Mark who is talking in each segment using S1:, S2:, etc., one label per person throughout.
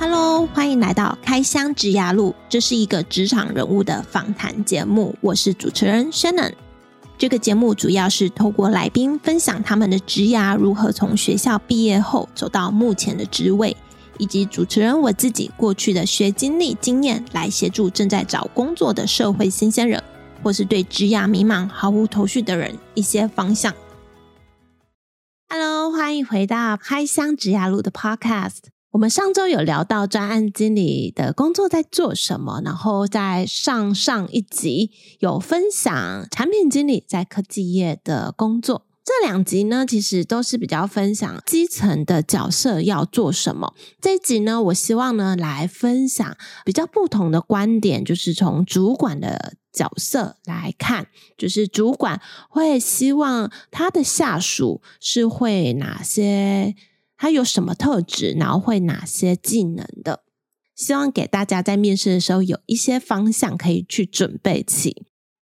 S1: Hello，欢迎来到开箱职涯路，这是一个职场人物的访谈节目，我是主持人 Shannon。这个节目主要是透过来宾分享他们的职涯如何从学校毕业后走到目前的职位，以及主持人我自己过去的学经历经验，来协助正在找工作的社会新鲜人，或是对职涯迷茫毫无头绪的人一些方向。Hello，欢迎回到开箱职涯路的 Podcast。我们上周有聊到专案经理的工作在做什么，然后在上上一集有分享产品经理在科技业的工作。这两集呢，其实都是比较分享基层的角色要做什么。这一集呢，我希望呢来分享比较不同的观点，就是从主管的角色来看，就是主管会希望他的下属是会哪些，他有什么特质，然后会哪些技能的。希望给大家在面试的时候有一些方向可以去准备起。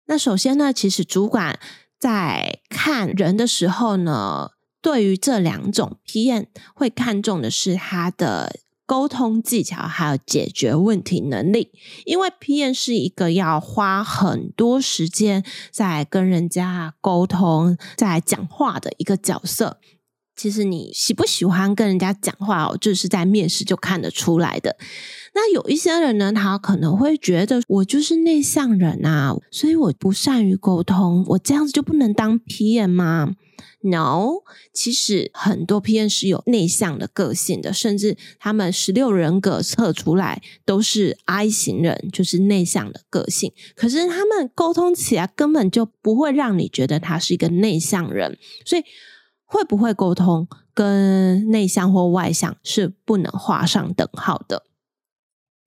S1: 那首先呢，其实主管。在看人的时候呢，对于这两种 PM 会看重的是他的沟通技巧，还有解决问题能力。因为 PM 是一个要花很多时间在跟人家沟通、在讲话的一个角色。其实你喜不喜欢跟人家讲话哦，就是在面试就看得出来的。那有一些人呢，他可能会觉得我就是内向人啊，所以我不善于沟通，我这样子就不能当 PM 吗？No，其实很多 PM 是有内向的个性的，甚至他们十六人格测出来都是 I 型人，就是内向的个性。可是他们沟通起来根本就不会让你觉得他是一个内向人，所以。会不会沟通跟内向或外向是不能画上等号的。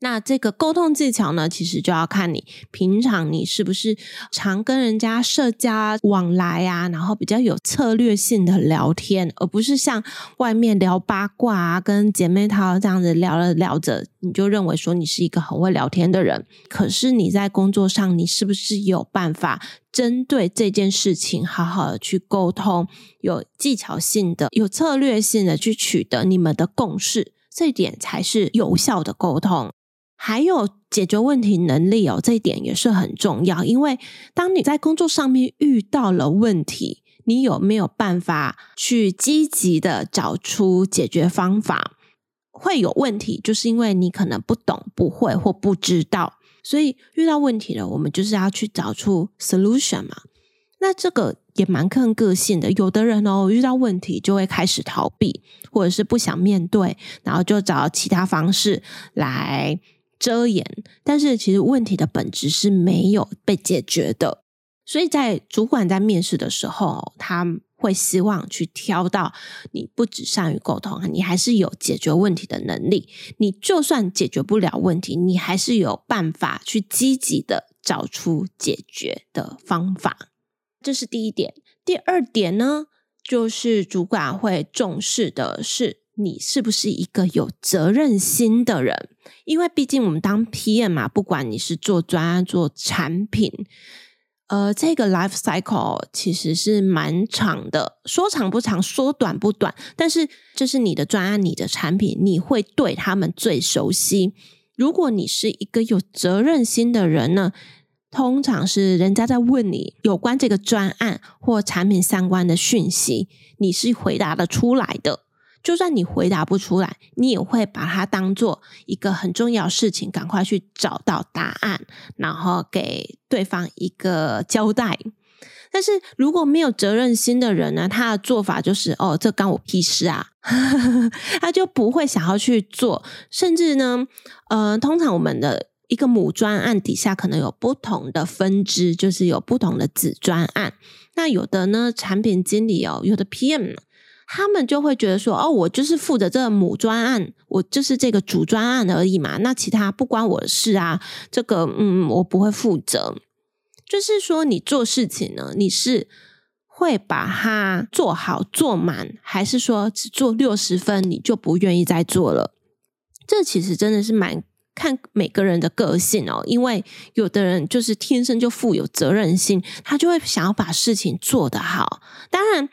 S1: 那这个沟通技巧呢，其实就要看你平常你是不是常跟人家社交往来啊，然后比较有策略性的聊天，而不是像外面聊八卦啊，跟姐妹淘这样子聊着聊着，你就认为说你是一个很会聊天的人。可是你在工作上，你是不是有办法针对这件事情好好的去沟通，有技巧性的、有策略性的去取得你们的共识，这一点才是有效的沟通。还有解决问题能力哦，这一点也是很重要。因为当你在工作上面遇到了问题，你有没有办法去积极的找出解决方法？会有问题，就是因为你可能不懂、不会或不知道。所以遇到问题了，我们就是要去找出 solution 嘛。那这个也蛮看个性的。有的人哦，遇到问题就会开始逃避，或者是不想面对，然后就找其他方式来。遮掩，但是其实问题的本质是没有被解决的，所以在主管在面试的时候，他会希望去挑到你不只善于沟通，你还是有解决问题的能力。你就算解决不了问题，你还是有办法去积极的找出解决的方法。这是第一点。第二点呢，就是主管会重视的是。你是不是一个有责任心的人？因为毕竟我们当 PM 嘛，不管你是做专案、做产品，呃，这个 life cycle 其实是蛮长的，说长不长，说短不短。但是这是你的专案、你的产品，你会对他们最熟悉。如果你是一个有责任心的人呢，通常是人家在问你有关这个专案或产品相关的讯息，你是回答得出来的。就算你回答不出来，你也会把它当做一个很重要事情，赶快去找到答案，然后给对方一个交代。但是如果没有责任心的人呢，他的做法就是哦，这干我屁事啊，他就不会想要去做。甚至呢，呃，通常我们的一个母专案底下可能有不同的分支，就是有不同的子专案。那有的呢，产品经理哦，有的 PM。他们就会觉得说：“哦，我就是负责这个母专案，我就是这个主专案而已嘛。那其他不关我的事啊。这个，嗯，我不会负责。就是说，你做事情呢，你是会把它做好做满，还是说只做六十分，你就不愿意再做了？这其实真的是蛮看每个人的个性哦。因为有的人就是天生就富有责任心，他就会想要把事情做得好。当然。”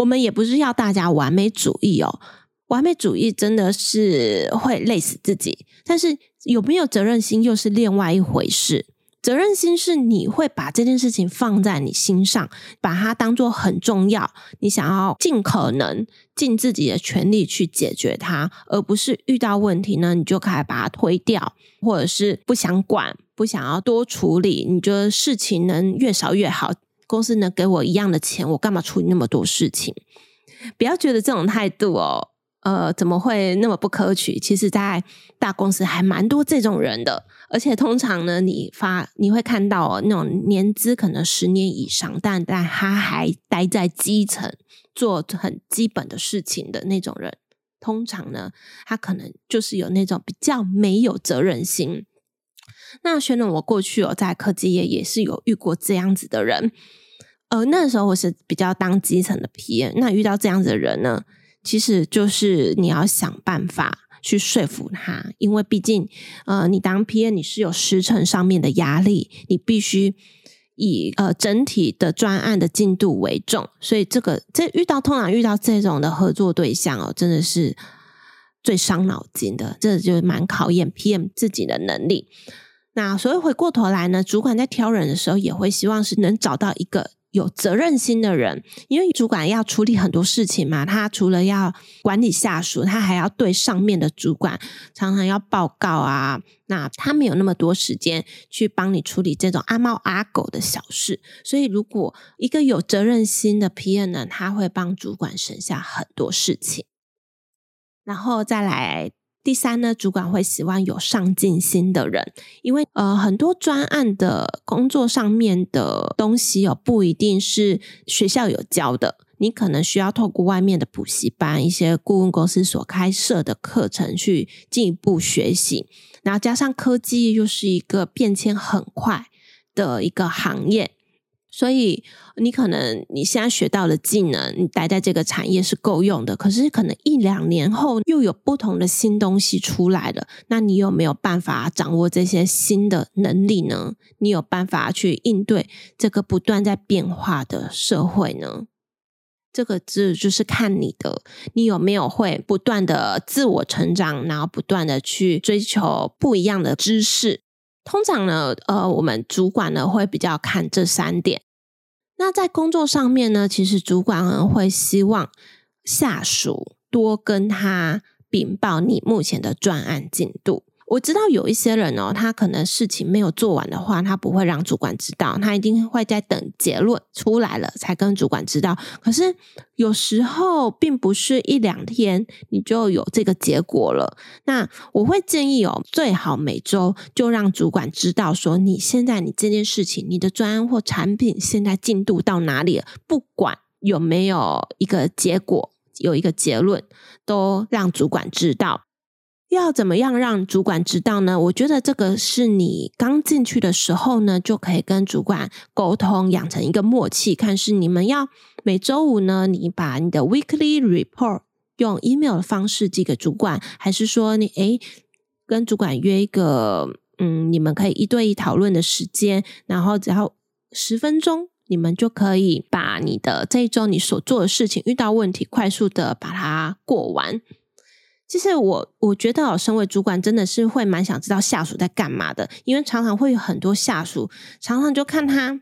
S1: 我们也不是要大家完美主义哦，完美主义真的是会累死自己，但是有没有责任心又是另外一回事。责任心是你会把这件事情放在你心上，把它当做很重要，你想要尽可能尽自己的全力去解决它，而不是遇到问题呢，你就开始把它推掉，或者是不想管，不想要多处理。你觉得事情能越少越好，公司能给我一样的钱，我干嘛处理那么多事情？不要觉得这种态度哦。呃，怎么会那么不可取？其实，在大公司还蛮多这种人的，而且通常呢，你发你会看到哦，那种年资可能十年以上，但但他还待在基层做很基本的事情的那种人，通常呢，他可能就是有那种比较没有责任心。那选了我过去哦，在科技业也是有遇过这样子的人，呃，那时候我是比较当基层的 PM，那遇到这样子的人呢？其实就是你要想办法去说服他，因为毕竟，呃，你当 PM 你是有时程上面的压力，你必须以呃整体的专案的进度为重，所以这个这遇到通常遇到这种的合作对象哦，真的是最伤脑筋的，这就蛮考验 PM 自己的能力。那所以回过头来呢，主管在挑人的时候，也会希望是能找到一个。有责任心的人，因为主管要处理很多事情嘛，他除了要管理下属，他还要对上面的主管常常要报告啊。那他没有那么多时间去帮你处理这种阿猫阿狗的小事，所以如果一个有责任心的 PM 呢，他会帮主管省下很多事情，然后再来。第三呢，主管会希望有上进心的人，因为呃，很多专案的工作上面的东西哦，不一定是学校有教的，你可能需要透过外面的补习班、一些顾问公司所开设的课程去进一步学习，然后加上科技又是一个变迁很快的一个行业。所以，你可能你现在学到的技能，你待在这个产业是够用的。可是，可能一两年后又有不同的新东西出来了，那你有没有办法掌握这些新的能力呢？你有办法去应对这个不断在变化的社会呢？这个字就是看你的，你有没有会不断的自我成长，然后不断的去追求不一样的知识。通常呢，呃，我们主管呢会比较看这三点。那在工作上面呢，其实主管呢会希望下属多跟他禀报你目前的专案进度。我知道有一些人哦，他可能事情没有做完的话，他不会让主管知道，他一定会在等结论出来了才跟主管知道。可是有时候并不是一两天你就有这个结果了。那我会建议哦，最好每周就让主管知道说，你现在你这件事情，你的专案或产品现在进度到哪里了，不管有没有一个结果，有一个结论，都让主管知道。要怎么样让主管知道呢？我觉得这个是你刚进去的时候呢，就可以跟主管沟通，养成一个默契。看是你们要每周五呢，你把你的 weekly report 用 email 的方式寄给主管，还是说你诶跟主管约一个嗯，你们可以一对一讨论的时间，然后只要十分钟，你们就可以把你的这一周你所做的事情遇到问题，快速的把它过完。其实我我觉得，身为主管真的是会蛮想知道下属在干嘛的，因为常常会有很多下属，常常就看他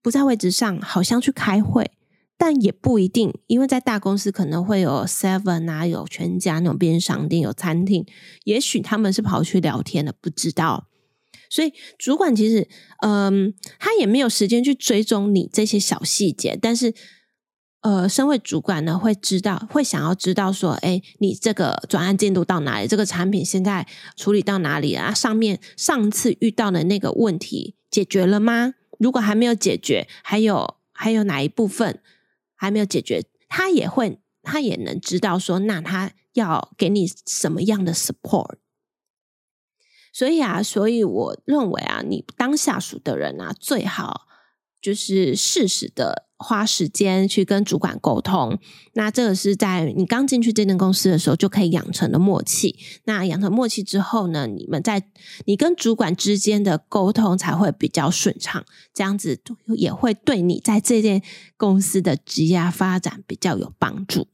S1: 不在位置上，好像去开会，但也不一定，因为在大公司可能会有 Seven 啊，有全家那种便利商店，有餐厅，也许他们是跑去聊天的，不知道。所以主管其实，嗯，他也没有时间去追踪你这些小细节，但是。呃，身为主管呢，会知道，会想要知道说，哎，你这个转案进度到哪里？这个产品现在处理到哪里啊？上面上次遇到的那个问题解决了吗？如果还没有解决，还有还有哪一部分还没有解决？他也会，他也能知道说，那他要给你什么样的 support？所以啊，所以我认为啊，你当下属的人啊，最好就是适时的。花时间去跟主管沟通，那这个是在你刚进去这间公司的时候就可以养成的默契。那养成默契之后呢，你们在你跟主管之间的沟通才会比较顺畅，这样子也会对你在这间公司的职业发展比较有帮助。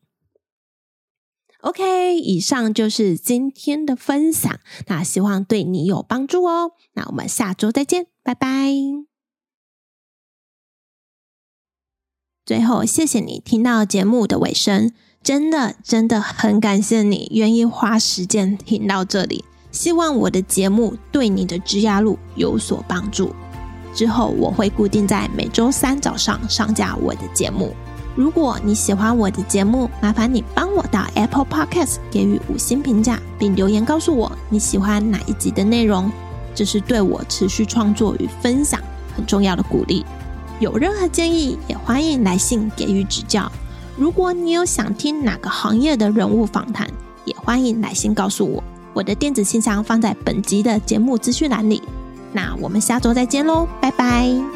S1: OK，以上就是今天的分享，那希望对你有帮助哦。那我们下周再见，拜拜。最后，谢谢你听到节目的尾声，真的真的很感谢你愿意花时间听到这里。希望我的节目对你的职涯路有所帮助。之后我会固定在每周三早上上架我的节目。如果你喜欢我的节目，麻烦你帮我到 Apple Podcast 给予五星评价，并留言告诉我你喜欢哪一集的内容，这是对我持续创作与分享很重要的鼓励。有任何建议，也欢迎来信给予指教。如果你有想听哪个行业的人物访谈，也欢迎来信告诉我。我的电子信箱放在本集的节目资讯栏里。那我们下周再见喽，拜拜。